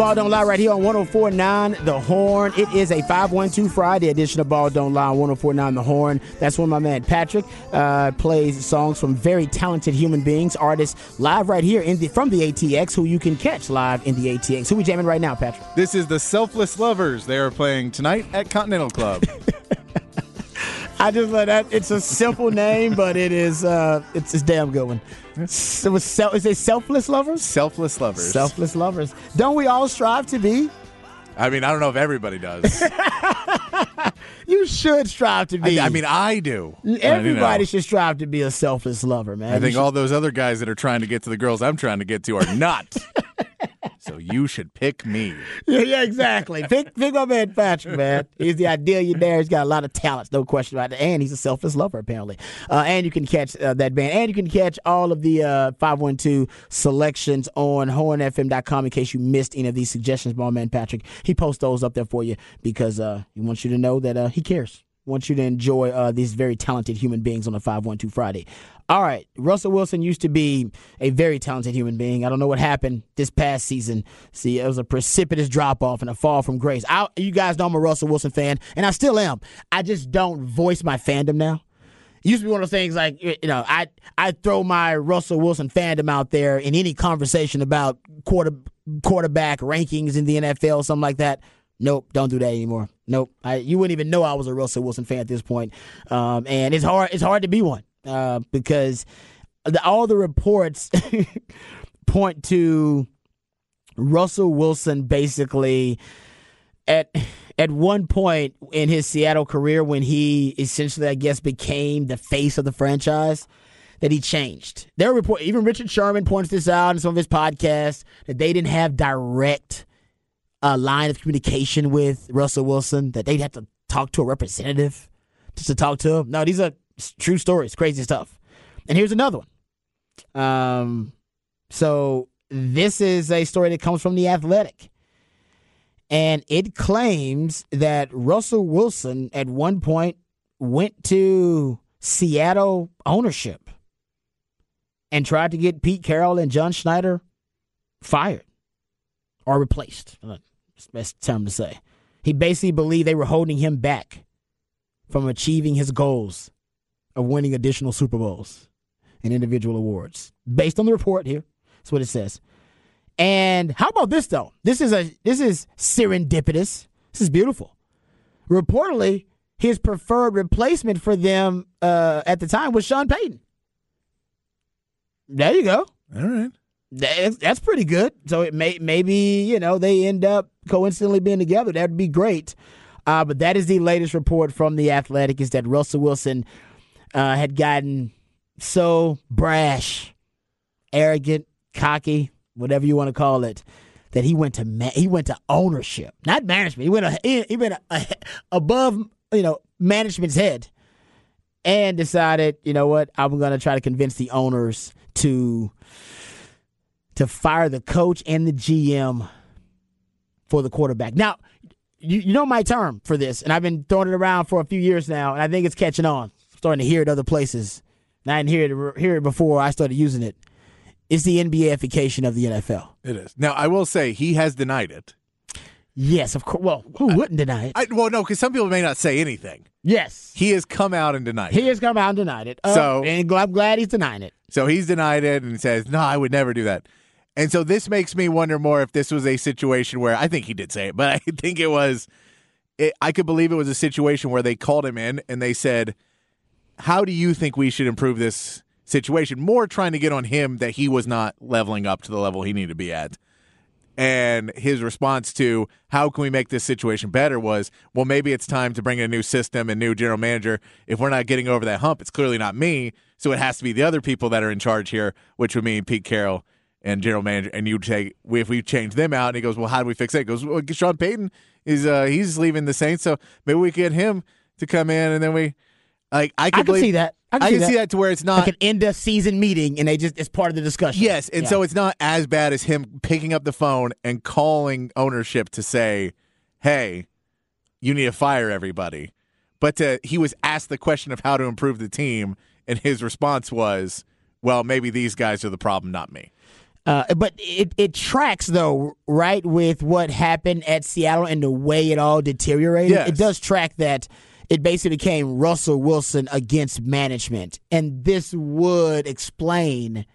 Ball Don't Lie right here on 1049 The Horn. It is a 512 Friday edition of Ball Don't Lie on 1049 The Horn. That's when my man Patrick uh, plays songs from very talented human beings, artists, live right here in the from the ATX, who you can catch live in the ATX. Who we jamming right now, Patrick? This is the Selfless Lovers. They are playing tonight at Continental Club. I just let that. It's a simple name, but it is uh, it's a damn good one. It was sel- is it selfless lovers? Selfless Lovers. Selfless lovers. Don't we all strive to be? I mean, I don't know if everybody does. You should strive to be. I, I mean, I do. everybody know, should strive to be a selfless lover, man. I think all those other guys that are trying to get to the girls I'm trying to get to are not. so you should pick me. Yeah, yeah, exactly. Pick, pick my man Patrick, man. He's the ideal you there. He's got a lot of talents, no question about it. And he's a selfless lover, apparently. Uh, and you can catch uh, that band. And you can catch all of the uh, 512 selections on hornfm.com in case you missed any of these suggestions, my man Patrick. He posts those up there for you because uh, he wants you to know that uh, he cares. Wants you to enjoy uh, these very talented human beings on a 512 Friday. All right, Russell Wilson used to be a very talented human being. I don't know what happened this past season. See, it was a precipitous drop off and a fall from grace. I, you guys know I'm a Russell Wilson fan, and I still am. I just don't voice my fandom now. It used to be one of those things like you know I I throw my Russell Wilson fandom out there in any conversation about quarter quarterback rankings in the NFL, something like that. Nope, don't do that anymore. Nope, I, you wouldn't even know I was a Russell Wilson fan at this point. Um, and it's hard it's hard to be one uh, because the, all the reports point to Russell Wilson basically at at one point in his Seattle career when he essentially I guess became the face of the franchise that he changed. There report even Richard Sherman points this out in some of his podcasts that they didn't have direct uh, line of communication with Russell Wilson that they'd have to talk to a representative just to talk to him. No, these are true stories, crazy stuff. And here's another one. Um, so this is a story that comes from the Athletic, and it claims that Russell Wilson at one point went to Seattle ownership and tried to get Pete Carroll and John Schneider fired or replaced. That's time to say. He basically believed they were holding him back from achieving his goals of winning additional Super Bowls and individual awards. Based on the report here, that's what it says. And how about this though? This is a this is serendipitous. This is beautiful. Reportedly, his preferred replacement for them uh, at the time was Sean Payton. There you go. All right. That's, pretty good. So it may maybe you know they end up coincidentally being together. That'd be great. Uh, but that is the latest report from the Athletic: is that Russell Wilson uh, had gotten so brash, arrogant, cocky, whatever you want to call it, that he went to ma- he went to ownership, not management. He went a, he he went a, a, above you know management's head, and decided you know what I'm going to try to convince the owners to to fire the coach and the GM for the quarterback. Now, you, you know my term for this, and I've been throwing it around for a few years now, and I think it's catching on. I'm starting to hear it other places. And I didn't hear it, hear it before I started using it. It's the NBAification of the NFL. It is. Now, I will say he has denied it. Yes, of course. Well, who wouldn't deny it? I, well, no, because some people may not say anything. yes. He has come out and denied He it. He has come out and denied it. Uh, So- and I'm glad he's denying it. So he's denied it and says, no, I would never do that. And so this makes me wonder more if this was a situation where I think he did say it, but I think it was, it, I could believe it was a situation where they called him in and they said, How do you think we should improve this situation? More trying to get on him that he was not leveling up to the level he needed to be at. And his response to how can we make this situation better was, well, maybe it's time to bring in a new system and new general manager. If we're not getting over that hump, it's clearly not me. So it has to be the other people that are in charge here, which would mean Pete Carroll and general manager. And you take if we change them out, and he goes, well, how do we fix it? He goes, well, Sean Payton is uh, he's leaving the Saints, so maybe we get him to come in, and then we like I can, I can see that. I can, I see, can that. see that to where it's not like an end of season meeting, and they just it's part of the discussion. Yes, and Yeah. so it's not as bad as him picking up the phone and calling ownership to say, "Hey, you need to fire everybody." But to, he was asked the question of how to improve the team, and his response was, "Well, maybe these guys are the problem, not me." Uh, but it, it tracks though, right, with what happened at Seattle and the way it all deteriorated. Yes. It does track that it basically became Russell Wilson against management, and this would explain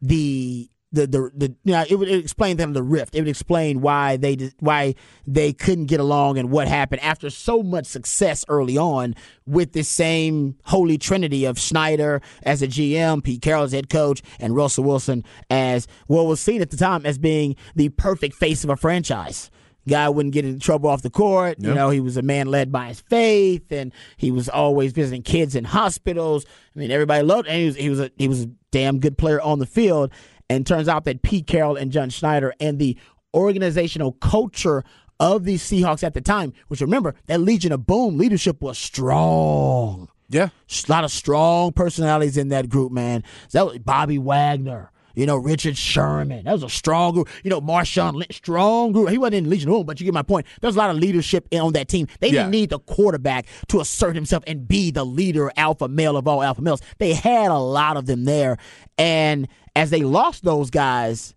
the the the, the you know, it would explain them the rift. It would explain why they why they couldn't get along and what happened after so much success early on with the same holy trinity of Schneider as a GM, Pete Carroll as head coach, and Russell Wilson as what was seen at the time as being the perfect face of a franchise. Guy wouldn't get in trouble off the court. You know, he was a man led by his faith, and he was always visiting kids in hospitals. I mean, everybody loved, and he was he was a he was a damn good player on the field. And turns out that Pete Carroll and John Schneider and the organizational culture of the Seahawks at the time, which remember that Legion of Boom leadership was strong Yeah. a lot of strong personalities in that group, man. That was Bobby Wagner. You know, Richard Sherman. That was a strong group. You know, Marshawn Lynch, strong group. He wasn't in Legion of Boom, but you get my point. There's a lot of leadership on that team. They Yeah. didn't need the quarterback to assert himself and be the leader, alpha male of all alpha males. They had a lot of them there. And as they lost those guys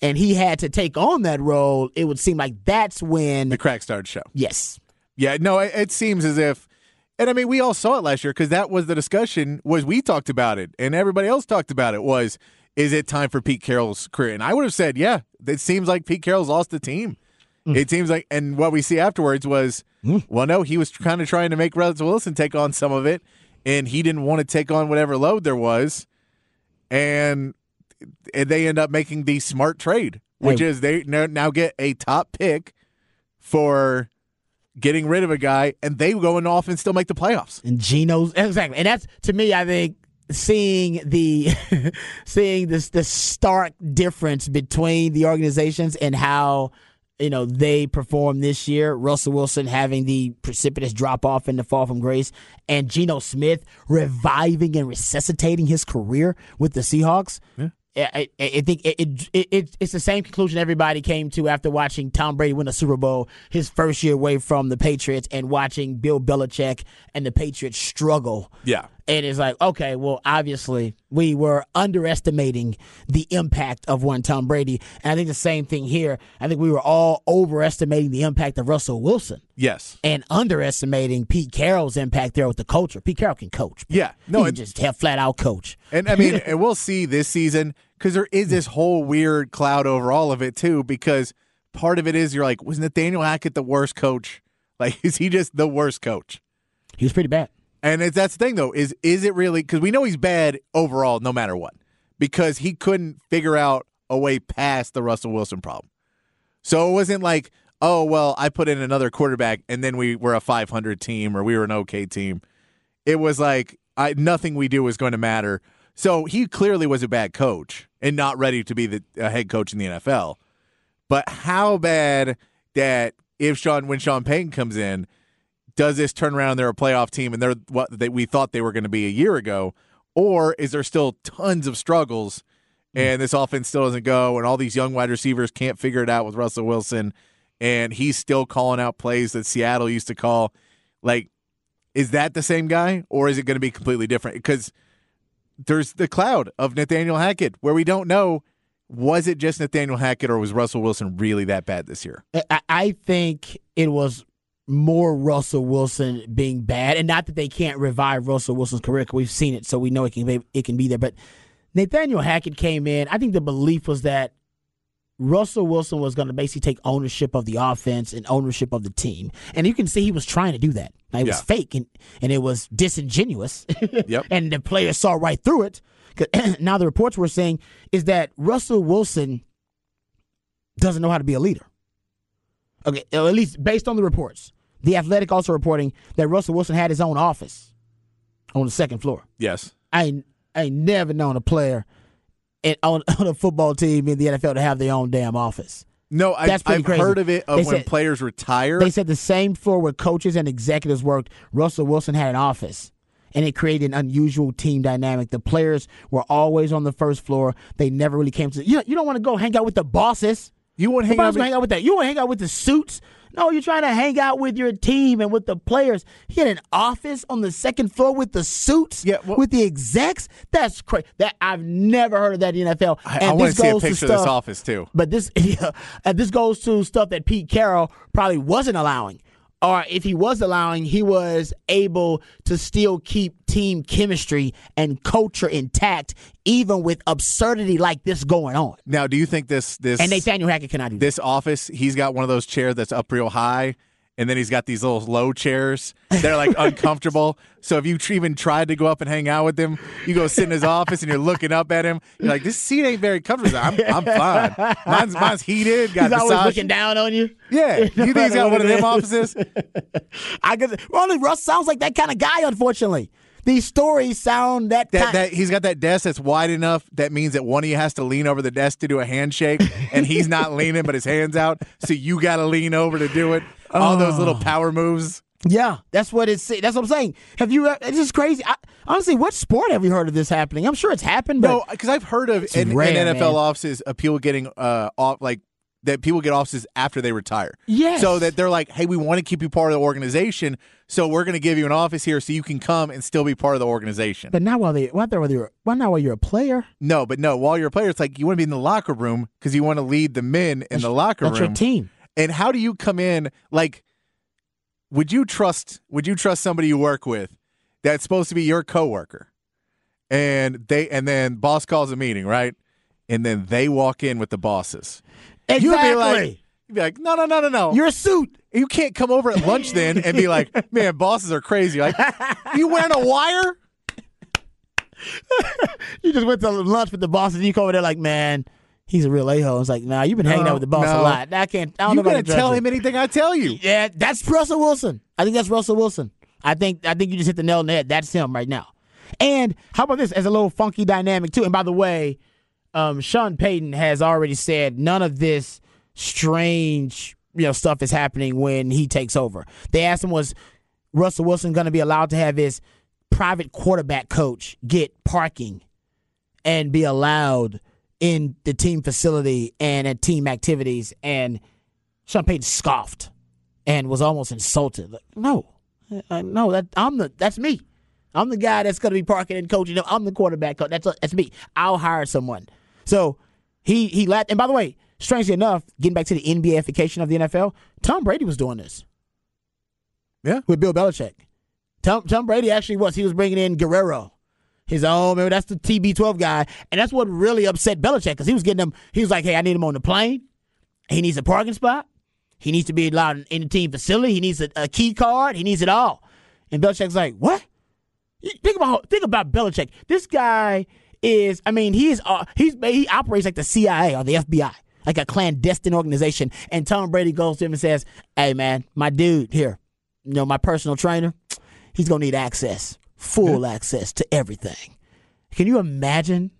and he had to take on that role, it would seem like that's when, The crack started show. yes, Yeah, no, it, it seems as if, and I mean, we all saw it last year because that was the discussion. Was we talked about it, and everybody else talked about it. Was is it time for Pete Carroll's career? And I would have said, yeah. It seems like Pete Carroll's lost the team. Mm. It seems like, and what we see afterwards was, mm. well, no, he was kind of trying to make Russell Wilson take on some of it, and he didn't want to take on whatever load there was, and, and they end up making the smart trade, which Hey. is they now get a top pick for getting rid of a guy, and they go in off and still make the playoffs. and Geno's exactly, and that's to me. I think seeing the seeing this the stark difference between the organizations and how you know they perform this year. Russell Wilson having the precipitous drop off in the fall from grace, and Geno Smith reviving and resuscitating his career with the Seahawks. I, I, I think it, it, it, it it's the same conclusion everybody came to after watching Tom Brady win a Super Bowl his first year away from the Patriots and watching Bill Belichick and the Patriots struggle. Yeah. And it's like, okay, well, obviously we were underestimating the impact of one Tom Brady. And I think the same thing here. I think we were all overestimating the impact of Russell Wilson Yes. and underestimating Pete Carroll's impact there with the culture. Pete Carroll can coach. Yeah. No, and, can just have flat out coach. and I mean, and we'll see this season because there is this whole weird cloud over all of it too. Because part of it is you're like, was Nathaniel Hackett the worst coach? Like, is he just the worst coach? He was pretty bad. And that's the thing, though, is is it really? Because we know he's bad overall, no matter what, because he couldn't figure out a way past the Russell Wilson problem. So it wasn't like, oh well, I put in another quarterback, and then we were a 500 team or we were an okay team. It was like I, nothing we do is going to matter. So he clearly was a bad coach and not ready to be the head coach in the NFL. But how bad that if Sean when Sean Payton comes in, does this turn around? They're a playoff team, and they're what they, we thought they were going to be a year ago, or is there still tons of struggles, hmm. and this offense still doesn't go, and all these young wide receivers can't figure it out with Russell Wilson, and he's still calling out plays that Seattle used to call. Like, is that the same guy, or is it going to be completely different? Because there's the cloud of Nathaniel Hackett, where we don't know was it just Nathaniel Hackett or was Russell Wilson really that bad this year? I, I think it was more Russell Wilson being bad, and not that they can't revive Russell Wilson's career. 'cause we've seen it, so we know it can be, it can be there. But Nathaniel Hackett came in. I think the belief was that Russell Wilson was going to basically take ownership of the offense and ownership of the team, and you can see he was trying to do that. Now, it was fake and, and it was disingenuous. Yep. and the players saw right through it. now the reports we're saying is that Russell Wilson doesn't know how to be a leader. Okay, at least based on the reports. The Athletic also reporting that Russell Wilson had his own office on the second floor. Yes. I ain't, I ain't never known a player in, on, on a football team in the NFL to have their own damn office. No, I, That's I've crazy. heard of it of They when said- players retire. They said the same floor where coaches and executives worked, Russell Wilson had an office. And it created an unusual team dynamic. The players were always on the first floor. They never really came to. You, know, you don't want to go hang out with the bosses. You wouldn't hang Hang out. out, hang out with that. You want to hang out with the suits No, you're trying to hang out with your team and with the players. He had an office on the second floor with the suits, Yeah, well- with the execs. That's crazy. That I've never heard of that in the NFL. I, and I want to see a picture of this office too. But this, yeah, and this goes to stuff that Pete Carroll probably wasn't allowing, or if he was allowing, he was able to still keep team chemistry and culture intact, even with absurdity like this going on. Now, do you think this this And Nathaniel Hackett cannot do that. this office, he's got one of those chairs that's up real high, and then he's got these little low chairs. They're like uncomfortable. So if you even tried to go up and hang out with him, you go sit in his office and you're looking up at him. You're like, this seat ain't very comfortable. I'm, I'm fine. Mine's mine's heated. Got He's always massage. looking down on you. Yeah, you think he's got one of them offices? I guess. Well, Russ sounds like that kind of guy. Unfortunately, these stories sound that. That, kind, that he's got that desk that's wide enough. That means that one of you has to lean over the desk to do a handshake, and he's not leaning, but his hands out. So you got to lean over to do it. All those little Oh. power moves. yeah, that's what it's. That's what I'm saying. Have you? uh, This is crazy. I, honestly, what sport have you heard of this happening? I'm sure it's happened, but No, because I've heard of in, in rare, NFL man. offices of people getting uh off like that people get offices after they retire. Yeah. So that they're like, hey, we want to keep you part of the organization, so we're going to give you an office here so you can come and still be part of the organization. but not while they. Why not while you're? Why not while you're a player? no, but no, while you're a player, it's like you want to be in the locker room because you want to lead the men in the locker That's room. your team. And how do you come in like would you trust would you trust somebody you work with that's supposed to be your coworker? And they and then boss calls a meeting, right? And then they walk in with the bosses. Exactly. You'd be like you'd be like, "No, no, no, no, no. you're a suit. you can't come over at lunch then and be like, "Man, bosses are crazy." Like, "You wearing a wire?" You just went to lunch with the bosses. and you come over there like, man, he's a real a hole. It's like, nah, you've been hanging No, out with the boss a lot. I can't. I don't You know gonna tell him anything I tell you? Yeah, that's Russell Wilson. I think that's Russell Wilson. I think I think you just hit the nail on the head. That's him right now. And how about this as a little funky dynamic too? And by the way, um, Sean Payton has already said none of this strange you know stuff is happening when he takes over. They asked him was Russell Wilson going to be allowed to have his private quarterback coach get parking and be allowed in the team facility and at team activities and Sean Payton scoffed and was almost insulted. Like, no, uh, no, that I'm the that's me. I'm the guy that's going to be parking and coaching. I'm the quarterback coach. That's that's me. I'll hire someone. So he he laughed. And by the way, strangely enough, getting back to the NBAification of the NFL, Tom Brady was doing this. Yeah. with Bill Belichick. Tom Tom Brady actually was. He was bringing in Guerrero. His own, remember that's the TB12 guy, and that's what really upset Belichick because he was getting him. He was like, "Hey, I need him on the plane. He needs a parking spot. He needs to be allowed in the team facility. He needs a, a key card. He needs it all." And Belichick's like, "What? Think about think about Belichick. This guy is. I mean, he is. Uh, he's he operates like the CIA or the FBI, like a clandestine organization. And Tom Brady goes to him and says, "Hey, man, my dude here, you know, my personal trainer, he's gonna need access, full access to everything. Can you imagine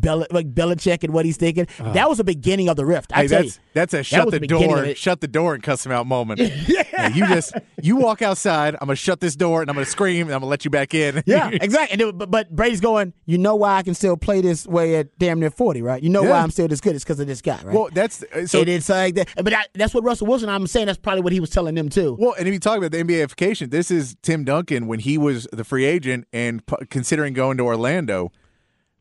Bel- like Belichick and what he's thinking? that was the beginning of the rift. I Hey, tell you, that's that's a shut was the door, shut the door and cuss him out moment. yeah. you just you walk outside. I'm gonna shut this door and I'm gonna scream and I'm gonna let you back in. yeah, exactly. And it- but, but Brady's going. You know why I can still play this way at damn near forty, right? You know why I'm still this good? It's because of this guy, right? well, that's uh, so. it is like that. But I, that's what Russell Wilson. I'm saying that's probably what he was telling them too. Well, and if you talk about the NBAification, this is Tim Duncan when he was the free agent and p- considering going to Orlando.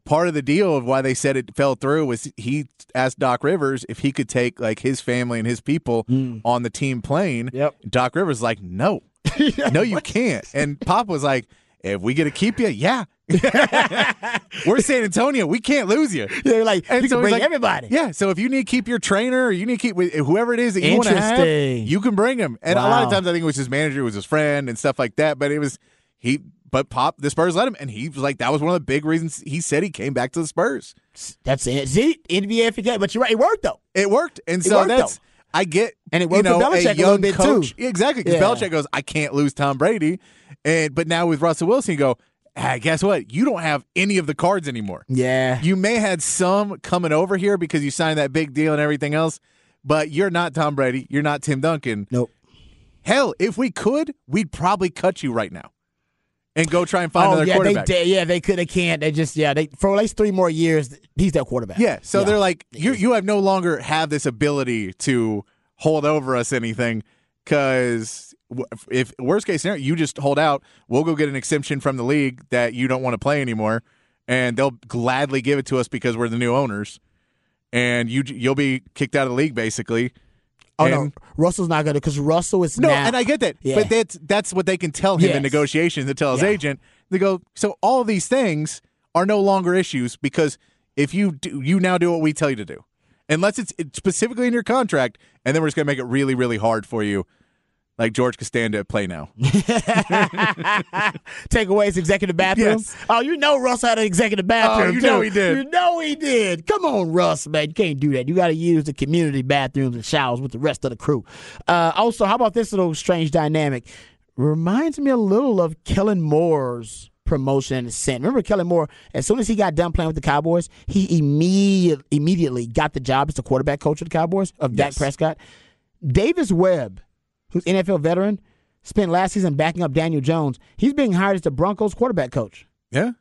Part of the deal of why they said it fell through was he asked Doc Rivers if he could take like his family and his people mm. on the team plane. Yep. Doc Rivers was like, no, no, you can't. And Pop was like, if we get to keep you, yeah. We're San Antonio. We can't lose you. They're like And you so can he's bring like, everybody. Yeah, so if you need to keep your trainer or you need to keep whoever it is that you want to have, you can bring him. And a lot of times I think it was his manager, it was his friend and stuff like that. But it was he but Pop the Spurs let him and he was like that was one of the big reasons he said he came back to the Spurs. That's it. See, NBA forget, but you're right. It worked though. It worked. And so worked, that's though. I get And it you worked for know, Belichick a a little bit, coach. too. Exactly. Because Yeah. Belichick goes, I can't lose Tom Brady. And but now with Russell Wilson, you go, ah, guess what? You don't have any of the cards anymore. Yeah. You may had some coming over here because you signed that big deal and everything else, but you're not Tom Brady. You're not Tim Duncan. Nope. Hell, if we could, we'd probably cut you right now and go try and find oh another yeah, they quarterback. did. Yeah, they could. They can't. They just yeah. They for at least three more years. He's their quarterback. yeah, so they're like, you you have no longer have this ability to hold over us anything. because if worst case scenario, you just hold out, we'll go get an exemption from the league that you don't want to play anymore, and they'll gladly give it to us because we're the new owners, and you you'll be kicked out of the league basically. Oh And- no, Russell's not gonna because Russell is No, now. and I get that, Yeah. but that's that's what they can tell him Yes. in negotiations. To tell his Yeah. agent, they go, so all these things are no longer issues because if you do, you now do what we tell you to do, unless it's, it's specifically in your contract, and then we're just gonna make it really, really hard for you, like George Costanza at play now. take away his executive bathroom. Yes. Oh, you know Russ had an executive bathroom. Oh, you know he did. You know he did. Come on, Russ, man. You can't do that. You got to use the community bathrooms and showers with the rest of the crew. Uh, also, how about this little strange dynamic? Reminds me a little of Kellen Moore's promotion and ascent. Remember Kellen Moore? As soon as he got done playing with the Cowboys, he immediate, immediately got the job as the quarterback coach of the Cowboys of Dak Prescott. Davis Webb, who's NFL veteran, spent last season backing up Daniel Jones. He's being hired as the Broncos quarterback coach. Yeah,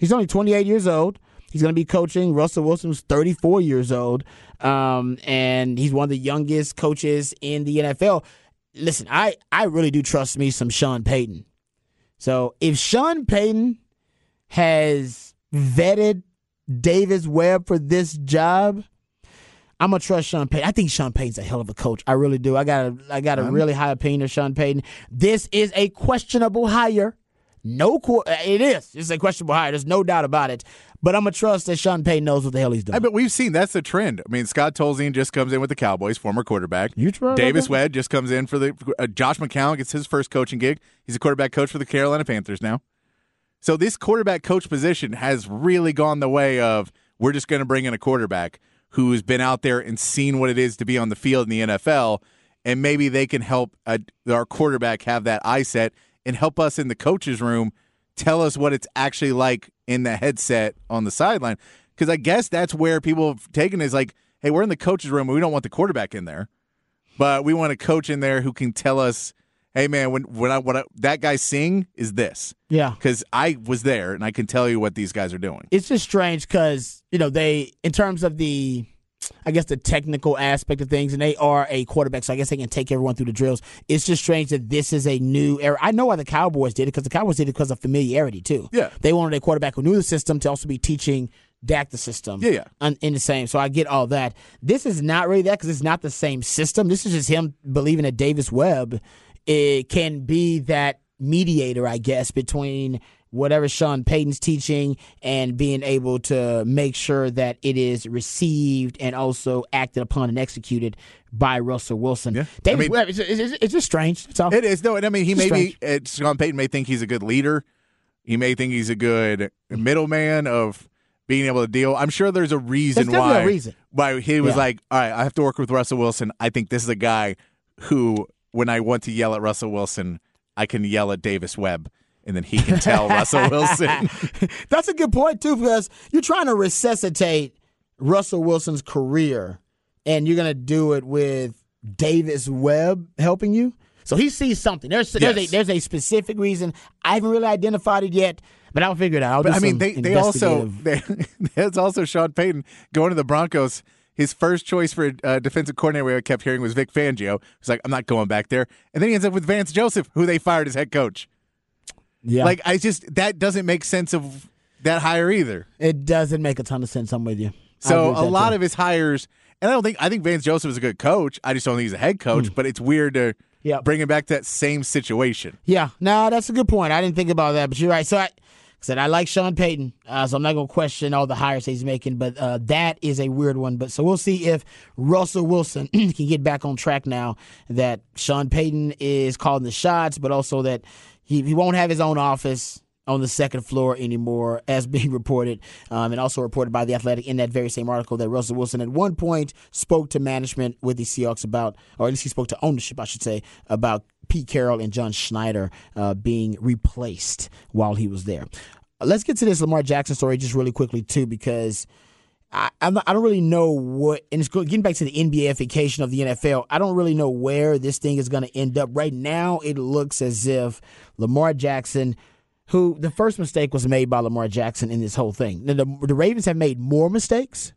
He's only 28 years old. He's going to be coaching Russell Wilson, who's 34 years old, um, and he's one of the youngest coaches in the NFL. Listen, I, I really do trust me some Sean Payton. So if Sean Payton has vetted Davis Webb for this job, I'm gonna trust Sean Payton. I think Sean Payton's a hell of a coach. I really do. I got a I got a really high opinion of Sean Payton. This is a questionable hire. No, qu- it is. It's a questionable hire. There's no doubt about it. But I'm gonna trust that Sean Payton knows what the hell he's doing. I bet we've seen that's the trend. I mean, Scott Tolzien just comes in with the Cowboys, former quarterback. You try Davis that? Webb just comes in for the uh, Josh McCown gets his first coaching gig. He's a quarterback coach for the Carolina Panthers now. So this quarterback coach position has really gone the way of we're just going to bring in a quarterback who's been out there and seen what it is to be on the field in the NFL, and maybe they can help uh, our quarterback have that eye set and help us in the coaches room tell us what it's actually like in the headset on the sideline. Because I guess that's where people have taken is like, hey, we're in the coaches room, we don't want the quarterback in there, but we want a coach in there who can tell us, hey, man, when when I what I, that guy sing is this yeah. because I was there and I can tell you what these guys are doing. it's just strange because you know they in terms of the i guess the technical aspect of things and they are a quarterback so i guess they can take everyone through the drills it's just strange that this is a new era i know why the cowboys did it because the cowboys did it because of familiarity too Yeah. they wanted a quarterback who knew the system to also be teaching Dak the system. Yeah, yeah. in the same. So I get all that. This is not really that because it's not the same system. This is just him believing that Davis Webb it can be that mediator, I guess, between whatever Sean Payton's teaching and being able to make sure that it is received and also acted upon and executed by Russell Wilson. Yeah. Davis I mean- it's, it's, it's just strange. That's all. It is no, I mean he It's may be. Sean Payton may think he's a good leader. He may think he's a good middleman of being able to deal. I'm sure there's a reason There's why. a reason. Why he was Yeah. like, all right, I have to work with Russell Wilson. I think this is a guy who, when I want to yell at Russell Wilson, I can yell at Davis Webb, and then he can tell Russell Wilson. That's a good point too, because you're trying to resuscitate Russell Wilson's career, and you're gonna do it with Davis Webb helping you. So he sees something. There's there's Yes. a there's a specific reason. I haven't really identified it yet, but I'll figure it out. I'll But I mean, they they also they, there's also Sean Payton going to the Broncos. His first choice for uh, defensive coordinator, we kept hearing, was Vic Fangio. He's like, I'm not going back there, and then he ends up with Vance Joseph, who they fired as head coach. yeah. Like, I just that doesn't make sense of that hire either. it doesn't make a ton of sense. I'm with you. So a lot too. of his hires, and I don't think I think Vance Joseph is a good coach. I just don't think he's a head coach. But it's weird to. Yeah. bring him back to that same situation. Yeah, no, that's a good point. I didn't think about that, but you're right. So I said I like Sean Payton, uh, so I'm not to question all the hires he's making, but uh, that is a weird one. But so we'll see if Russell Wilson can get back on track now that Sean Payton is calling the shots, but also that he, he won't have his own office on the second floor anymore, as being reported, um, and also reported by the Athletic in that very same article that Russell Wilson at one point spoke to management with the Seahawks about, or at least he spoke to ownership, I should say, about Pete Carroll and John Schneider uh, being replaced while he was there. Let's get to this Lamar Jackson story just really quickly too, because I, not, I don't really know what, and it's getting back to the NBAification of the NFL. I don't really know where this thing is going to end up. Right now, it looks as if Lamar Jackson, who the first mistake was made by Lamar Jackson in this whole thing. The, the, the Ravens have made more mistakes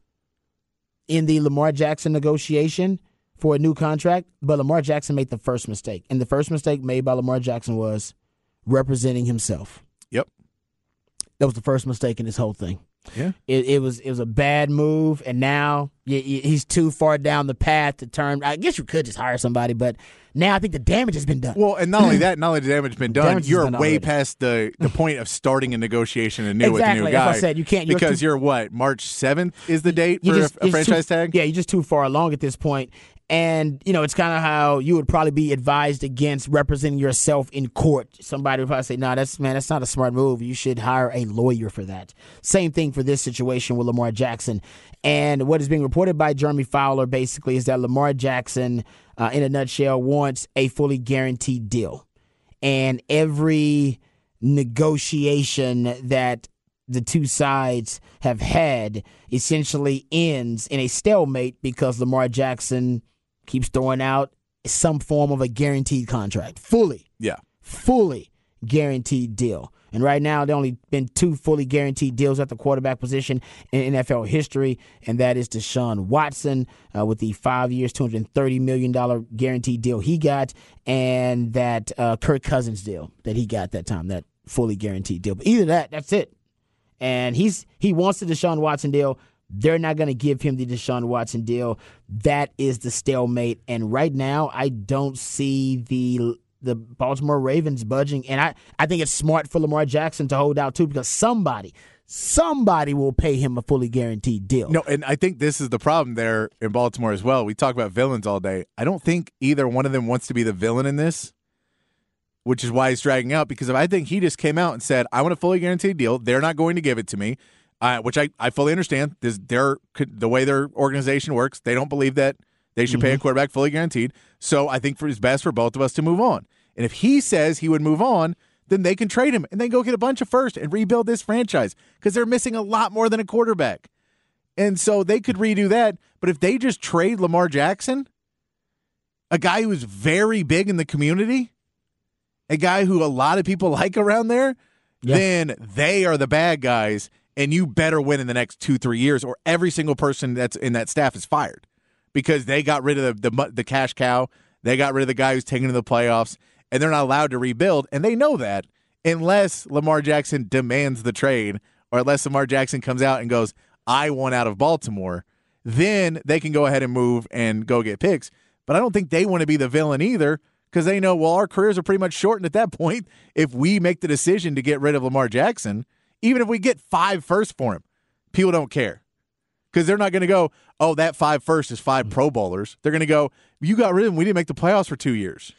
in the Lamar Jackson negotiation for a new contract, but Lamar Jackson made the first mistake. And the first mistake made by Lamar Jackson was representing himself. Yep. That was the first mistake in this whole thing. Yeah. It, it was it was a bad move, and now he's too far down the path to turn. I guess you could just hire somebody, but now I think the damage has been done. Well, and not only that, not only the damage has been done, Damage you're been way already. past the, the point of starting a negotiation anew with a new guy. what I said. You can't- you're because too- you're what March seventh is the date You for just- a, it's too- franchise tag. Yeah, you're just too far along at this point. And, you know, it's kind of how you would probably be advised against representing yourself in court. Somebody would probably say, no, that's, man, that's not a smart move. You should hire a lawyer for that. Same thing for this situation with Lamar Jackson. And what is being reported by Jeremy Fowler basically is that Lamar Jackson, uh, in a nutshell, wants a fully guaranteed deal. And every negotiation that the two sides have had essentially ends in a stalemate because Lamar Jackson keeps throwing out some form of a guaranteed contract, fully, Yeah. fully guaranteed deal. And right now, there only been two fully guaranteed deals at the quarterback position in NFL history, and that is Deshaun Watson uh, with the five years, two hundred thirty million dollar guaranteed deal he got, and that uh, Kirk Cousins deal that he got that time, that fully guaranteed deal. But either that, that's it and he's he wants the Deshaun Watson deal. They're not going to give him the Deshaun Watson deal. That is the stalemate. And right now, I don't see the the Baltimore Ravens budging. And I, I think it's smart for Lamar Jackson to hold out too, because somebody somebody will pay him a fully guaranteed deal. No, and I think this is the problem there in Baltimore as well. We talk about villains all day. I don't think either one of them wants to be the villain in this, which is why he's dragging out. Because if I think he just came out and said, "I want a fully guaranteed deal," they're not going to give it to me, uh, which I, I fully understand. This their the way their organization works. They don't believe that they should pay a quarterback fully guaranteed. So I think for it's best for both of us to move on. And if he says he would move on, then they can trade him and then go get a bunch of first and rebuild this franchise because they're missing a lot more than a quarterback. And so they could redo that. But if they just trade Lamar Jackson, a guy who's very big in the community, a guy who a lot of people like around there, Yeah. then they are the bad guys. And you better win in the next two, three years, or every single person that's in that staff is fired because they got rid of the, the, the cash cow. They got rid of the guy who's taking to the playoffs, and they're not allowed to rebuild. And they know that unless Lamar Jackson demands the trade or unless Lamar Jackson comes out and goes, I want out of Baltimore, then they can go ahead and move and go get picks. But I don't think they want to be the villain either because they know, well, our careers are pretty much shortened at that point if we make the decision to get rid of Lamar Jackson, even if we get five first for him. People don't care because they're not going to go, oh, that five first is five Pro Bowlers. They're going to go, you got rid of him. We didn't make the playoffs for two years.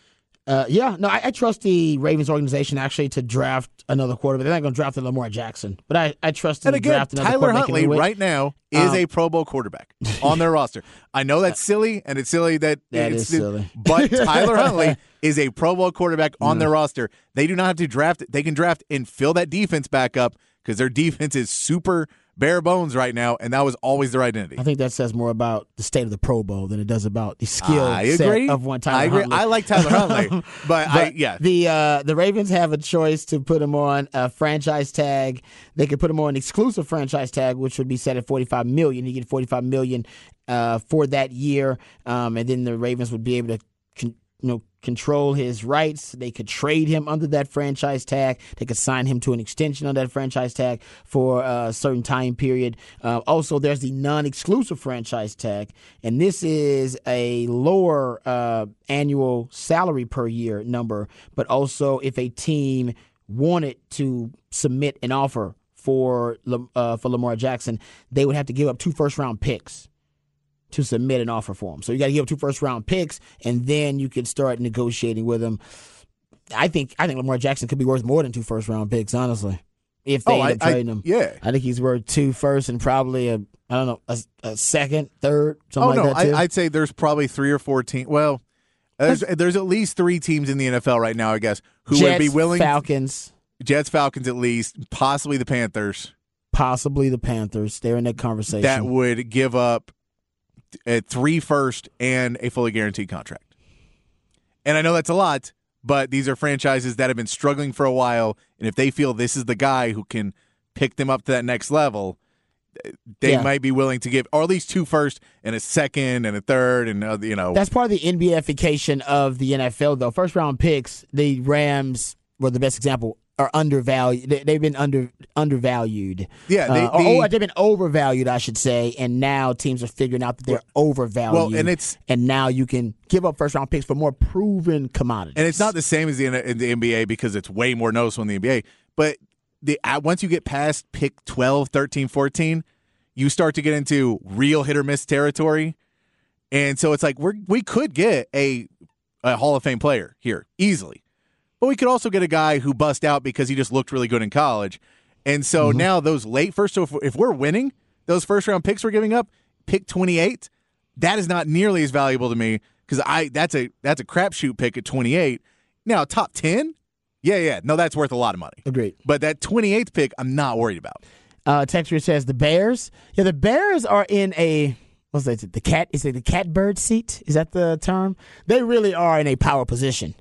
Uh, yeah, no, I, I trust the Ravens organization actually to draft another quarterback. They're not going to draft a Lamar Jackson, but I, I trust them And to again, draft another Tyler Huntley right now is Um, a Pro Bowl quarterback on their roster. I know that's silly, and it's silly that That it's is silly. But Tyler Huntley is a Pro Bowl quarterback on their roster. They do not have to draft. They can draft and fill that defense back up because their defense is super bare bones right now, and that was always their identity. I think that says more about the state of the Pro Bowl than it does about the skill I set agree. of one Tyler I agree. Huntley. I like Tyler Huntley, but, I But yeah. the uh, the Ravens have a choice to put him on a franchise tag. They could put him on an exclusive franchise tag, which would be set at forty five million. He get forty five million uh, for that year, um, and then the Ravens would be able to. Con- you know, control his rights. They could trade him under that franchise tag. They could sign him to an extension on that franchise tag for a certain time period. Uh, also, there's the non-exclusive franchise tag, and this is a lower uh, annual salary per year number. But also, if a team wanted to submit an offer for uh, for Lamar Jackson, they would have to give up two first-round picks to submit an offer for him. So you got to give up two first round picks, and then you can start negotiating with him. I think I think Lamar Jackson could be worth more than two first round picks, honestly. If they Oh, end I- up I- trading him, yeah. I think he's worth two first and probably a I don't know a, a second, third, something Oh like no, that too. I, I'd say there's probably three or four teams. Well, there's, there's at least three teams in the NFL right now, I guess, who Jets, would be willing. Falcons, Jets, Falcons, at least, possibly the Panthers, possibly the Panthers. They're in that conversation. that would give up a three first and a fully guaranteed contract. And I know that's a lot, but these are franchises that have been struggling for a while, and if they feel this is the guy who can pick them up to that next level, they Yeah. might be willing to give, or at least two first and a second and a third, and uh, you know, That's part of the NBAification of the NFL, though. First round picks, the Rams were the best example. Are undervalued. They- They've been under undervalued. Yeah, they- Uh, or- the- or they've been overvalued, I should say. And now teams are figuring out that they're overvalued. Well, and it's- and now you can give up first round picks for more proven commodities. and it's not the same as the in the NBA because it's way more noticeable in the NBA. But the uh, once you get past pick 12, 13, 14, you start to get into real hit or miss territory. And so it's like we're we could get a a Hall of Fame player here easily. But we could also get a guy who bust out because he just looked really good in college. And so Mm-hmm. now those late first so if, if we're winning, those first round picks we're giving up, pick 28, that is not nearly as valuable to me cuz I that's a that's a crapshoot pick at 28. Now top 10? Yeah, yeah. No, that's worth a lot of money. Agreed. But that 28th pick I'm not worried about. Uh, Texture says the Bears. Yeah, the Bears are in a what's that? The cat is it the catbird seat? Is that the term? They really are in a power position.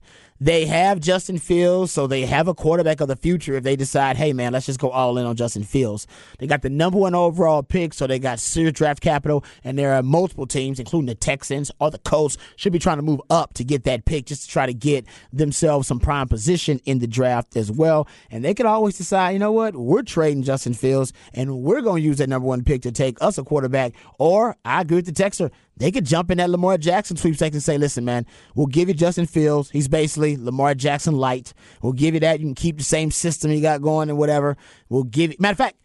They have Justin Fields, so they have a quarterback of the future if they decide, hey man, let's just go all in on Justin Fields. They got the number one overall pick, so they got serious draft capital, and there are multiple teams, including the Texans or the Colts, should be trying to move up to get that pick just to try to get themselves some prime position in the draft as well. And they could always decide, you know what, we're trading Justin Fields and we're going to use that number one pick to take us a quarterback. Or I agree with the Texer. They could jump in that Lamar Jackson sweepstakes and say, listen, man, we'll give you Justin Fields. He's basically Lamar Jackson light. We'll give you that. You can keep the same system you got going and whatever. We'll give you. Matter of fact,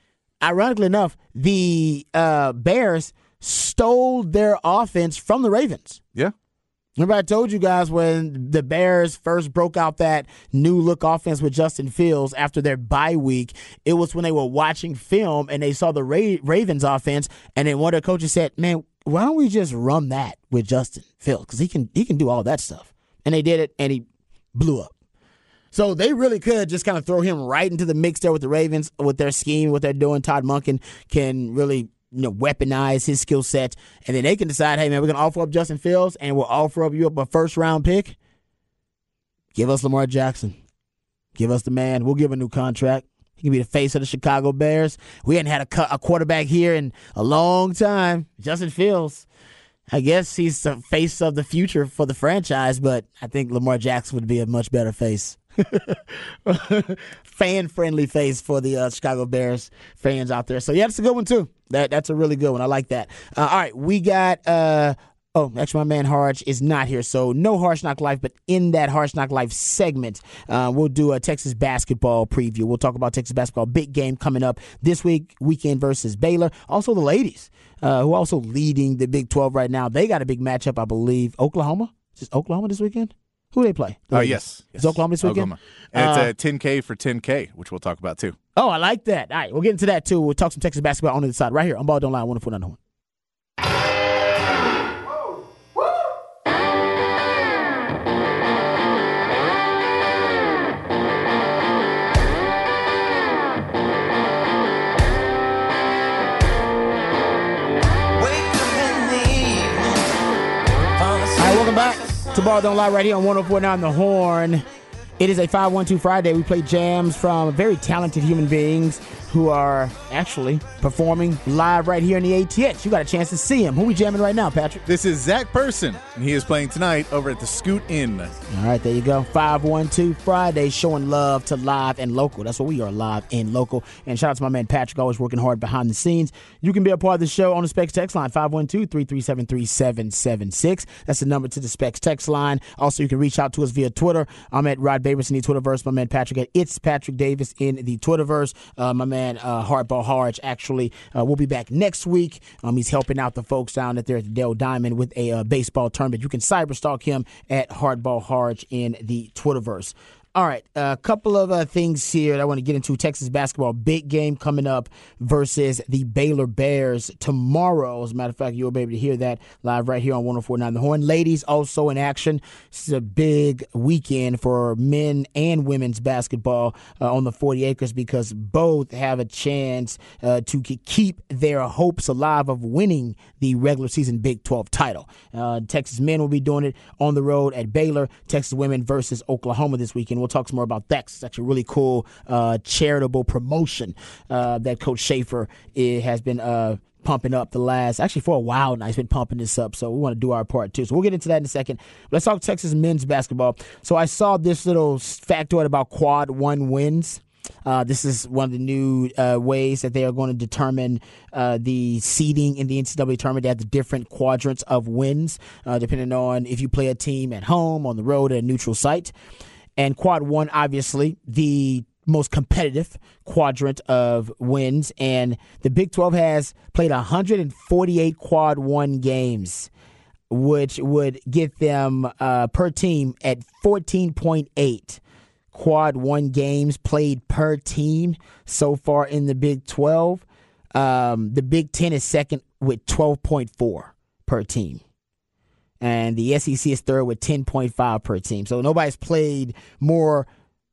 ironically enough, the uh, Bears stole their offense from the Ravens. Yeah. Remember, I told you guys when the Bears first broke out that new look offense with Justin Fields after their bye week. It was when they were watching film and they saw the Ra- Ravens offense, and then one of the coaches said, "Man, why don't we just run that with Justin Fields? Because he can he can do all that stuff." And they did it, and he blew up. So they really could just kind of throw him right into the mix there with the Ravens with their scheme, what they're doing. Todd Monken can really you know weaponize his skill set, and then they can decide, hey man, we're gonna offer up Justin Fields, and we'll offer up you up a first round pick. Give us Lamar Jackson. Give us the man. We'll give a new contract. He can be the face of the Chicago Bears. We hadn't had a, a quarterback here in a long time. Justin Fields. I guess he's the face of the future for the franchise, but I think Lamar Jackson would be a much better face. Fan friendly face for the uh, Chicago Bears fans out there. So, yeah, that's a good one, too. That That's a really good one. I like that. Uh, all right, we got. Uh, Oh, actually, my man Harsh is not here, so no Harsh Knock Life. But in that Harsh Knock Life segment, uh, we'll do a Texas basketball preview. We'll talk about Texas basketball big game coming up this week, weekend versus Baylor. Also, the ladies uh, who are also leading the Big Twelve right now. They got a big matchup, I believe. Oklahoma is this Oklahoma this weekend. Who they play? Oh uh, yes, yes, it's Oklahoma this weekend. Oklahoma. And it's uh, uh, a 10K for 10K, which we'll talk about too. Oh, I like that. All right, we'll get into that too. We'll talk some Texas basketball on the side right here on Ball Don't Lie, 104.9. back to Ball Don't Lie right here on 1049 The Horn. It is a 512 Friday. We play jams from very talented human beings who are actually performing live right here in the ATX. You got a chance to see him. Who we jamming right now, Patrick? This is Zach Person, and he is playing tonight over at the Scoot Inn. All right, there you go. 512 Friday, showing love to live and local. That's what we are, live and local. And shout out to my man Patrick, always working hard behind the scenes. You can be a part of the show on the Specs text line, 512 337 3776. That's the number to the Specs text line. Also, you can reach out to us via Twitter. I'm at Rod Babers in the Twitterverse. My man Patrick at It's Patrick Davis in the Twitterverse. Uh, my man uh, Hardball Harge actually uh, will be back next week. Um, he's helping out the folks down at there at the Dell Diamond with a uh, baseball tournament. You can cyberstalk him at Hardball Harge in the Twitterverse. All right, a couple of uh, things here that I want to get into. Texas basketball, big game coming up versus the Baylor Bears tomorrow. As a matter of fact, you'll be able to hear that live right here on 1049 The Horn. Ladies also in action. This is a big weekend for men and women's basketball uh, on the 40 acres because both have a chance uh, to keep their hopes alive of winning the regular season Big 12 title. Uh, Texas men will be doing it on the road at Baylor. Texas women versus Oklahoma this weekend. We'll we'll talk some more about that. It's actually a really cool uh, charitable promotion uh, that Coach Schaefer eh, has been uh, pumping up the last actually for a while now. He's been pumping this up, so we want to do our part too. So we'll get into that in a second. Let's talk Texas men's basketball. So I saw this little factoid about quad one wins. Uh, this is one of the new uh, ways that they are going to determine uh, the seeding in the NCAA tournament. They have the different quadrants of wins, uh, depending on if you play a team at home, on the road, at a neutral site. And quad one, obviously, the most competitive quadrant of wins. And the Big 12 has played 148 quad one games, which would get them uh, per team at 14.8 quad one games played per team so far in the Big 12. Um, the Big 10 is second with 12.4 per team. And the SEC is third with 10.5 per team. So nobody's played more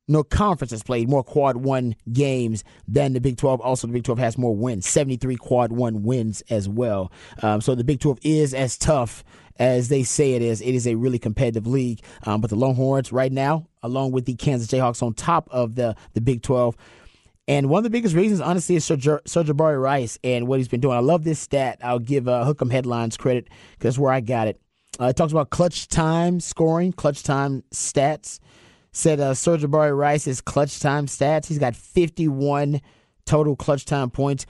no conference has played more quad one games than the Big 12. Also, the Big 12 has more wins, 73 quad one wins as well. Um, so the Big 12 is as tough as they say it is. It is a really competitive league. Um, but the Longhorns, right now, along with the Kansas Jayhawks on top of the, the Big 12, and one of the biggest reasons, honestly, is Sir'Jabari Rice and what he's been doing. I love this stat. I'll give uh, Hook'em Headlines credit because where I got it. Uh, it talks about clutch time scoring, clutch time stats said uh, Sir'Jabari Rice's clutch time stats. He's got 51 total clutch time points.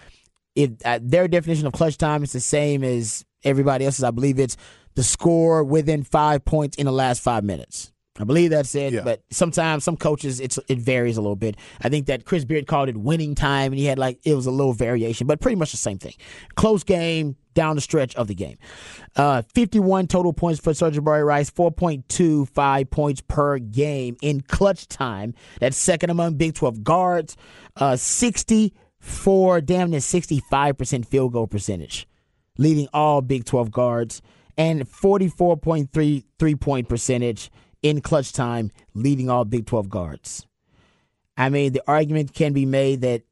If uh, their definition of clutch time is the same as everybody else's, I believe it's the score within five points in the last five minutes. I believe that's it. Yeah. But sometimes some coaches it's it varies a little bit. I think that Chris Beard called it winning time, and he had like it was a little variation, but pretty much the same thing. Close game down the stretch of the game. Uh, 51 total points for Sir'Jabari Rice, 4.25 points per game in clutch time. That's second among Big 12 guards. Uh, 64, damn near 65% field goal percentage, leading all Big 12 guards, and 44.3 three point percentage in clutch time, leading all Big 12 guards. I mean, the argument can be made that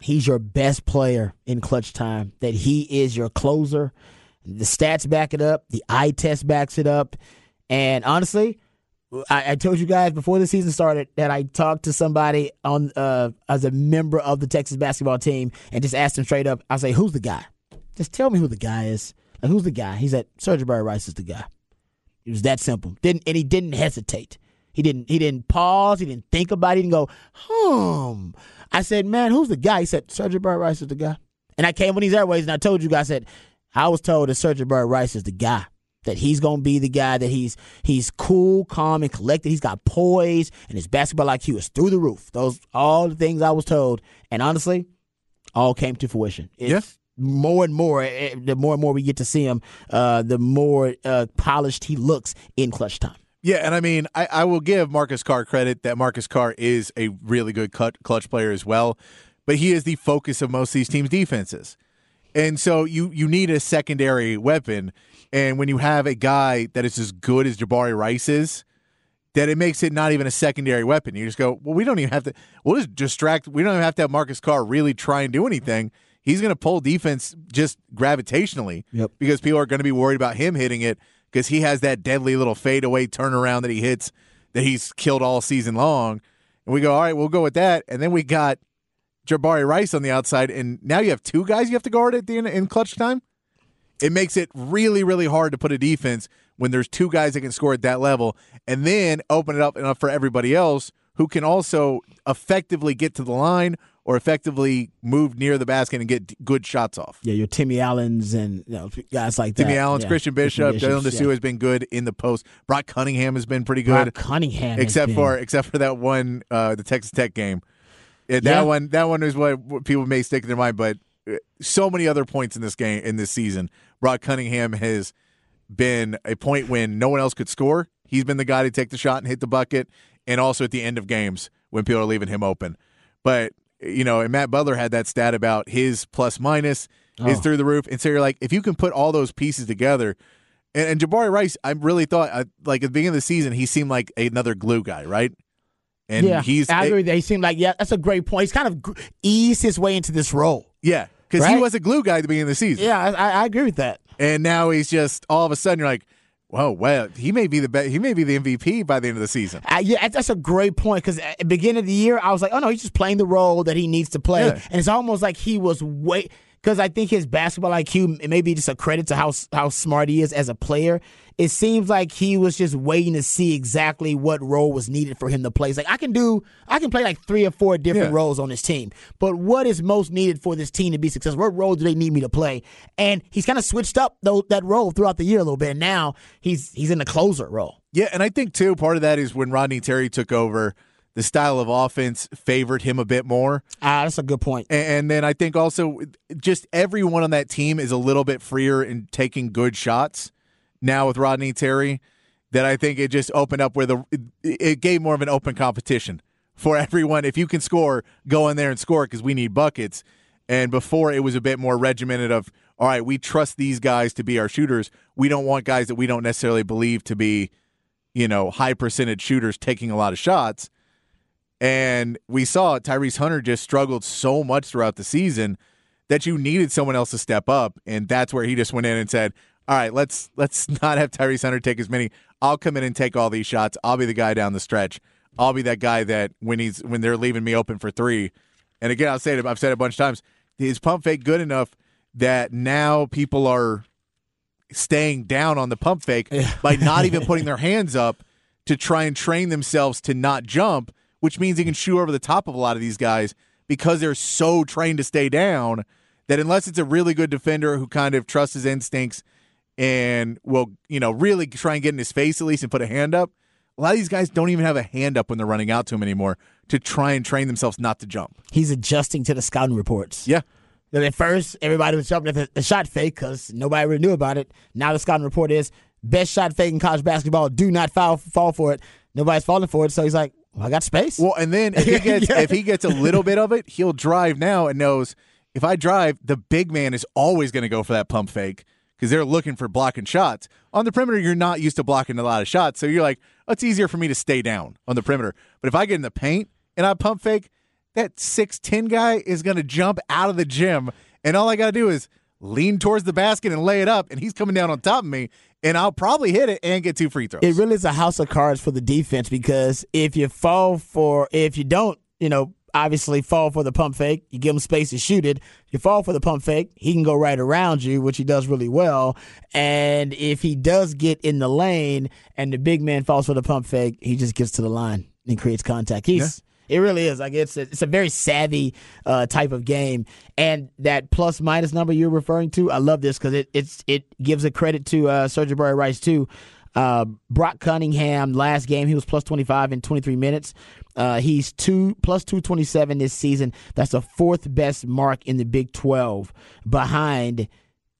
he's your best player in clutch time, that he is your closer. The stats back it up, the eye test backs it up. And honestly, I, I, told you guys before the season started that I talked to somebody on uh, as a member of the Texas basketball team and just asked him straight up. I say, "Who's the guy? Just tell me who the guy is. Like, who's the guy?" He said, "Sir'Jabari Rice is the guy." It was that simple. Didn't and he didn't hesitate. He didn't he didn't pause. He didn't think about it. He didn't go, hmm. I said, man, who's the guy? He said, Sir'Jabari Rice is the guy. And I came on these airways and I told you guys, I said, I was told that Sir'Jabari Rice is the guy. That he's gonna be the guy. That he's he's cool, calm, and collected. He's got poise, and his basketball IQ is through the roof. Those all the things I was told, and honestly, all came to fruition. It's, yeah more and more, eh, eh, the more and more we get to see him, uh, the more uh, polished he looks in clutch time. Yeah, and I mean, I, I, will give Marcus Carr credit that Marcus Carr is a really good cut clutch player as well, but he is the focus of most of these teams' defenses. And so you you need a secondary weapon, and when you have a guy that is as good as Jabari Rice is, that it makes it not even a secondary weapon. You just go, well, we don't even have to. We'll just distract. We don't even have to have Marcus Carr really try and do anything he's going to pull defense just gravitationally yep. because people are going to be worried about him hitting it because he has that deadly little fadeaway turnaround that he hits that he's killed all season long. And we go, all right, we'll go with that. And then we got Jabari Rice on the outside, and now you have two guys you have to guard at the end in clutch time. It makes it really, really hard to put a defense when there's two guys that can score at that level, and then open it up enough for everybody else who can also effectively get to the line or effectively move near the basket and get good shots off. Yeah, your Timmy Allens and you know, guys like that. Timmy Allens, yeah. Christian Bishop, Dylan Disu yeah. has been good in the post. Brock Cunningham has been pretty good. Brock Cunningham, except been... for except for that one, uh, the Texas Tech game. Yeah, that one, that one is what, what people may stick in their mind. But uh, so many other points in this game in this season, Brock Cunningham has been a point when no one else could score. He's been the guy to take the shot and hit the bucket, and also at the end of games when people are leaving him open. But you know, and Matt Butler had that stat about his plus minus is oh. through the roof. And so you're like, if you can put all those pieces together, and, and Jabari Rice, I really thought, uh, like at the beginning of the season, he seemed like another glue guy, right? And yeah, he's I agree. It, he seemed like yeah, that's a great point. He's kind of eased his way into this role. Yeah, because right? he was a glue guy at the beginning of the season. Yeah, I, I agree with that. And now he's just all of a sudden you're like, Whoa, well, he may be the be- he may be the MVP by the end of the season. Uh, yeah, that's a great point because at the beginning of the year, I was like, oh no, he's just playing the role that he needs to play, Yeah. and it's almost like he was wait because I think his basketball IQ it may be just a credit to how how smart he is as a player. It seems like he was just waiting to see exactly what role was needed for him to play. It's like I can do, I can play like three or four different Yeah. roles on this team, but what is most needed for this team to be successful? What role do they need me to play? And he's kind of switched up though that role throughout the year a little bit. And now he's he's in the closer role. Yeah, and I think too part of that is when Rodney Terry took over, the style of offense favored him a bit more. Ah, that's a good point. And, then I think also just everyone on that team is a little bit freer in taking good shots now with Rodney Terry. That I think it just opened up where the it, it gave more of an open competition for everyone. If you can score, go in there and score because we need buckets. And before it was a bit more regimented of all right, we trust these guys to be our shooters. We don't want guys that we don't necessarily believe to be, you know, high percentage shooters taking a lot of shots. And we saw Tyrese Hunter just struggled so much throughout the season that you needed someone else to step up, and that's where he just went in and said, "All right, let's let's not have Tyrese Hunter take as many. I'll come in and take all these shots. I'll be the guy down the stretch. I'll be that guy that when he's when they're leaving me open for three. And again, I'll say it. I've said it a bunch of times. His pump fake good enough that now people are staying down on the pump fake by not even putting their hands up to try and train themselves to not jump, which means he can shoot over the top of a lot of these guys because they're so trained to stay down that unless it's a really good defender who kind of trusts his instincts and will, you know, really try and get in his face at least and put a hand up, a lot of these guys don't even have a hand up when they're running out to him anymore to try and train themselves not to jump. He's adjusting to the scouting reports. Yeah. Then At first, everybody was jumping at the, the shot fake because nobody really knew about it. Now the scouting report is best shot fake in college basketball. Do not foul, fall for it. Nobody's falling for it. So he's like, well, I got space. Well, and then if he gets Yeah. if he gets a little bit of it, he'll drive now and knows if I drive, the big man is always going to go for that pump fake because they're looking for blocking shots. On the perimeter, you're not used to blocking a lot of shots, so you're like, oh, it's easier for me to stay down on the perimeter. But if I get in the paint and I pump fake, that six ten guy is going to jump out of the gym, and all I got to do is lean towards the basket and lay it up, and he's coming down on top of me, and I'll probably hit it and get two free throws. it really is a house of cards for the defense because if you fall for, if you don't, you know, obviously fall for the pump fake, you give him space to shoot it. You fall for the pump fake, he can go right around you, which he does really well. And if he does get in the lane and the big man falls for the pump fake, he just gets to the line and creates contact. He's It really is. Like it's a, it's a very savvy uh, type of game, and that plus minus number you're referring to, I love this because it it's it gives a credit to uh, Sir'Jabari Rice too. Uh, Brock Cunningham last game he was plus 25 in 23 minutes. Uh, he's two plus 227 this season. That's the fourth best mark in the Big 12, behind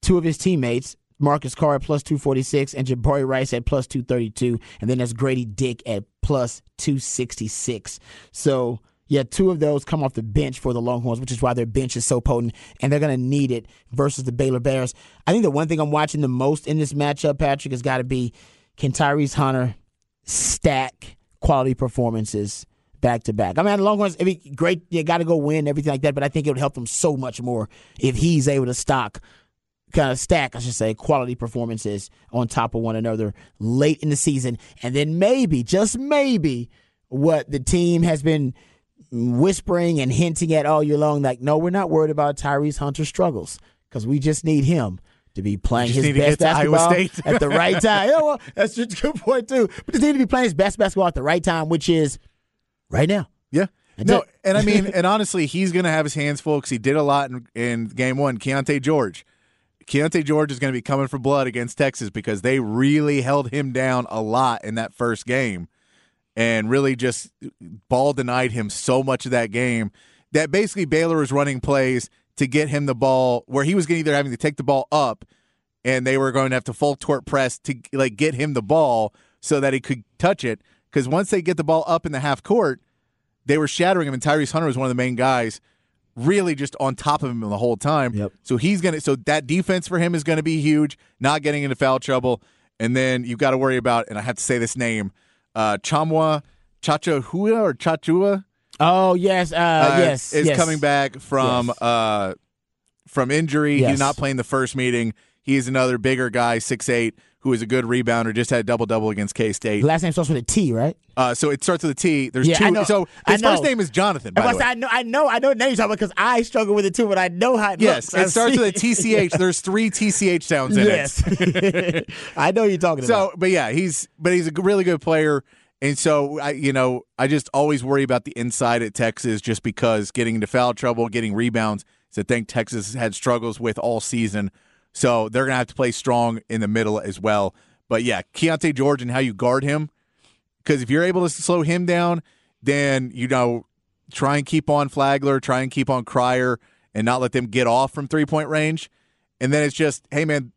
two of his teammates. Marcus Carr at plus 246 and Jabari Rice at plus 232. And then there's Grady Dick at plus 266. So, yeah, two of those come off the bench for the Longhorns, which is why their bench is so potent, and they're going to need it versus the Baylor Bears. I think the one thing I'm watching the most in this matchup, Patrick, has got to be can Tyrese Hunter stack quality performances back to back? I mean, the Longhorns, it'd be great, you got to go win, everything like that, but I think it would help them so much more if he's able to stock kind of stack, I should say, quality performances on top of one another late in the season. And then maybe, just maybe, what the team has been whispering and hinting at all year long like, no, we're not worried about Tyrese Hunter's struggles because we just need him. To be playing his best basketball at the right time. Yeah, well, that's just a good point too. But just need to be playing his best basketball at the right time, which is right now. Yeah. That's no, and I mean, and honestly, he's going to have his hands full because he did a lot in, in game one. Keyonte George. Keyonte George is going to be coming for blood against Texas because they really held him down a lot in that first game and really just ball denied him so much of that game that basically Baylor was running plays to get him the ball where he was either having to take the ball up and they were going to have to full court press to like get him the ball so that he could touch it. Because once they get the ball up in the half court they were shattering him, and Tyrese Hunter was one of the main guys, really just on top of him the whole time. Yep. So he's gonna. So that defense for him is going to be huge. Not getting into foul trouble, and then you've got to worry about. And I have to say this name, uh, Chamwa Chachahua or Chachua. Oh yes, uh, uh, yes, is yes. coming back from Yes. uh, from injury. Yes. He's not playing the first meeting. He is another bigger guy, six eight, who is a good rebounder. Just had a double double against K State. Last name starts with a T, right? Uh, so it starts with a T. There's Yeah, two. I know. So his first name is Jonathan. By I, the way. I know, I know, I know name you're talking because I struggle with it too, but I know how it Yes, looks. it starts with a TCH. There's three TCH sounds in it. Yes, I know you're talking about. So, but yeah, he's but he's a really good player, and so I, you know, I just always worry about the inside at Texas, just because getting into foul trouble, getting rebounds. Is a thing Texas has had struggles with all season, so they're gonna have to play strong in the middle as well. But yeah, Keyonte George and how you guard him, because if you're able to slow him down, then you know, try and keep on Flagler, try and keep on Cryer, and not let them get off from three point range. And then it's just, hey man,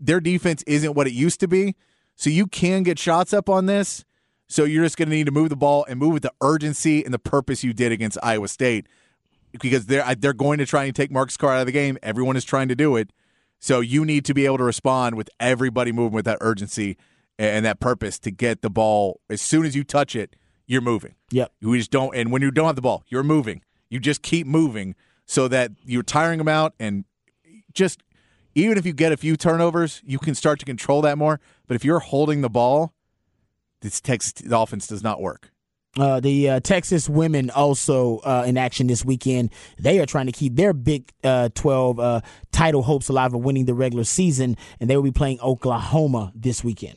their defense isn't what it used to be. So you can get shots up on this. So you're just going to need to move the ball and move with the urgency and the purpose you did against Iowa State, because they're they're going to try and take Marcus Carr out of the game. Everyone is trying to do it. So you need to be able to respond with everybody moving with that urgency and that purpose to get the ball as soon as you touch it. You're moving. Yep. We just don't. And when you don't have the ball, you're moving. You just keep moving so that you're tiring them out and just even if you get a few turnovers, you can start to control that more. But if you're holding the ball, this Texas offense does not work. Uh, the uh, Texas women also uh, in action this weekend. They are trying to keep their Big uh, 12 uh, title hopes alive of winning the regular season, and they will be playing Oklahoma this weekend.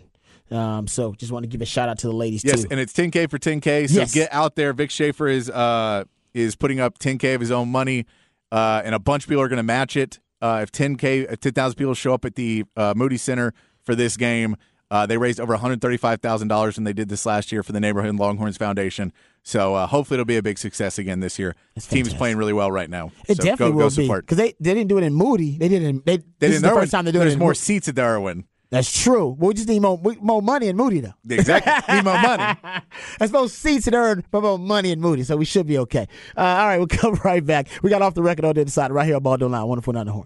Um, so just want to give a shout out to the ladies Yes, too. and it's 10k for 10k. So Yes. get out there. Vic Schaefer is uh is putting up 10k of his own money, uh, and a bunch of people are going to match it. Uh, if 10k, if 10,000 people show up at the uh, Moody Center for this game, uh, they raised over 135 thousand dollars, and they did this last year for the Neighborhood Longhorns Foundation. So uh, hopefully it'll be a big success again this year. That's Team is playing really well right now. it so definitely go, will go be because they, they didn't do it in Moody. They did it. In, they, They this didn't the first time they're doing There's it. in more Moody. seats at the Erwin. That's true. We just need more more money in Moody though. Exactly. Need more money. That's more seats in Earn, but more money in Moody, so we should be okay. Uh, all right, we'll come right back. We got off the record on the other side, right here on Ball Don't Lie. Wonderful on the horn.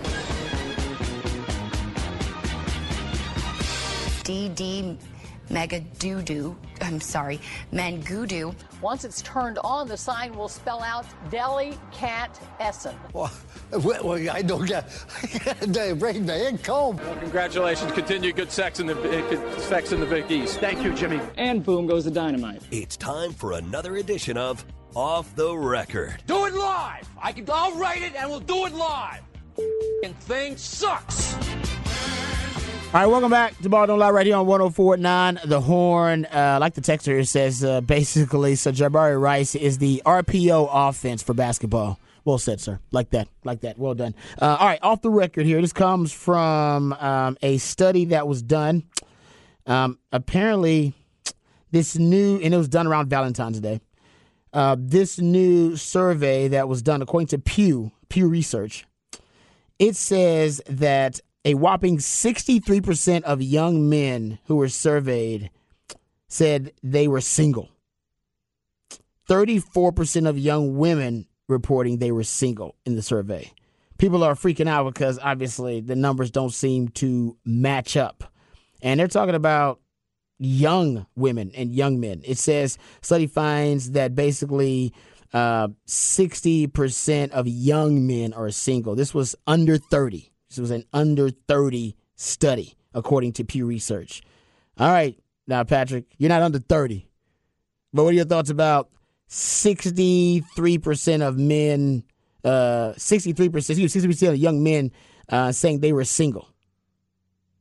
DD Mega Doo Doo. I'm sorry, Mangudu. Once it's turned on, the sign will spell out Deli Cat Essen. Well, well, I don't get. they bring the income. Congratulations. Continue good sex in the uh, sex in the Big East. Thank you, Jimmy. And boom goes the dynamite. It's time for another edition of Off the Record. Do it live. I can. I'll write it, and we'll do it live. And thing sucks. All right, welcome back to Ball Don't Lie right here on 1049 The Horn. Uh, like the texter here says, uh, basically, so Jabari Rice is the RPO offense for basketball. Well said, sir. Like that. Like that. Well done. Uh, all right, off the record here. This comes from um, a study that was done. Um, apparently, this new, and it was done around Valentine's Day. Uh, this new survey that was done according to Pew, Pew Research, it says that a whopping 63% of young men who were surveyed said they were single. 34% of young women reporting they were single in the survey. People are freaking out because obviously the numbers don't seem to match up. And they're talking about young women and young men. It says study finds that basically uh, 60% of young men are single. This was under 30. This was an under 30 study, according to Pew Research. All right, now, Patrick, you're not under 30. But what are your thoughts about 63% of men, uh, 63%, excuse me, 60% of young men uh, saying they were single?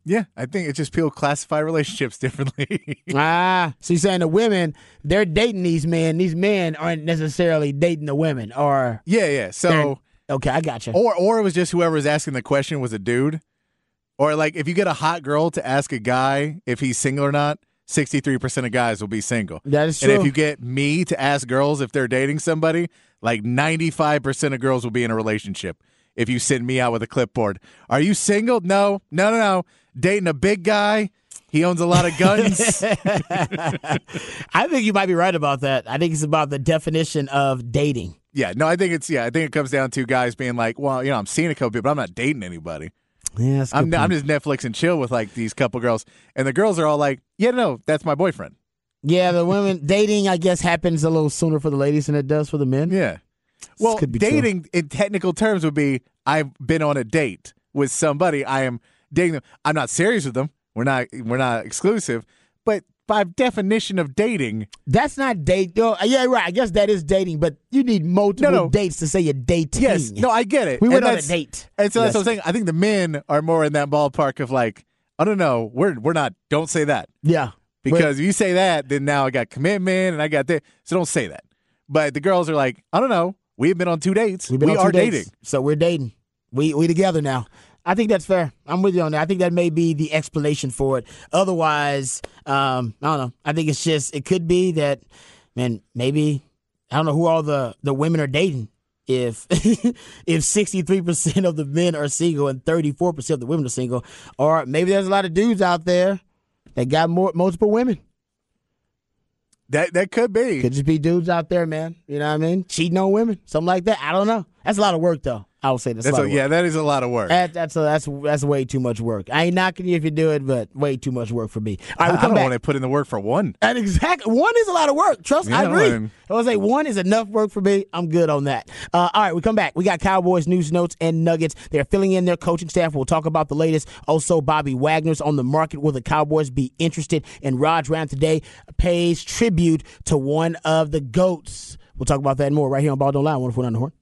Yeah, I think it's just people classify relationships differently. ah, so you're saying the women, they're dating these men. These men aren't necessarily dating the women, or yeah, yeah. So okay, I got you. Or or it was just whoever was asking the question was a dude. Or like if you get a hot girl to ask a guy if he's single or not, sixty three percent of guys will be single. That is true. And if you get me to ask girls if they're dating somebody, like ninety five percent of girls will be in a relationship. if you send me out with a clipboard. Are you single? No, no, no, no. Dating a big guy. He owns a lot of guns. I think you might be right about that. I think it's about the definition of dating. Yeah, no, I think it's yeah. I think it comes down to guys being like, well, you know, I'm seeing a couple people, but I'm not dating anybody. Yeah, I'm I'm just Netflix and chill with like these couple girls, and the girls are all like, yeah, no, that's my boyfriend. yeah, the women dating, I guess, happens a little sooner for the ladies than it does for the men. Yeah. Well, could be true. dating in technical terms would be I've been on a date with somebody. I am dating them. I'm not serious with them. We're not we're not exclusive. But by definition of dating, That's not date. Oh, yeah, right. I guess that is dating, but you need multiple No, no. dates to say you're dating. yes, no, I get it. We And went on a date. And so that's what I'm saying. I think the men are more in that ballpark of like, I don't know, we're we're not. Don't say that Yeah. because if you say that, then now I got commitment and I got this. So don't say that. But the girls are like, I don't know. We've been on two dates. We've been we on two are dates, dating. So we're dating. We we together now. I think that's fair. I'm with you on that. I think that may be the explanation for it. Otherwise, um, I don't know. I think it's just it could be that, man. Maybe I don't know who all the the women are dating. If if 63 percent of the men are single and 34 percent of the women are single, or maybe there's a lot of dudes out there that got more multiple women. That that could be. Could just be dudes out there, man. You know what I mean? Cheating on women, something like that. I don't know. That's a lot of work, though. I would say that's, That's a a, lot of work. yeah, that is a lot of work. That, that's a, that's that's way too much work. I ain't knocking you if you do it, but way too much work for me. All right, I don't back. want to put in the work for one. And exactly, one is a lot of work. Trust, I Yeah, agree. I was say one is enough work for me. I'm good on that. Uh, all right, we come back. We got Cowboys news notes and nuggets. They're filling in their coaching staff. We'll talk about the latest. Also, Bobby Wagner's on the market. Will the Cowboys be interested? And Raj Round today pays tribute to one of the goats. We'll talk about that and more right here on Ball Don't Lie. Wonderful on the horn.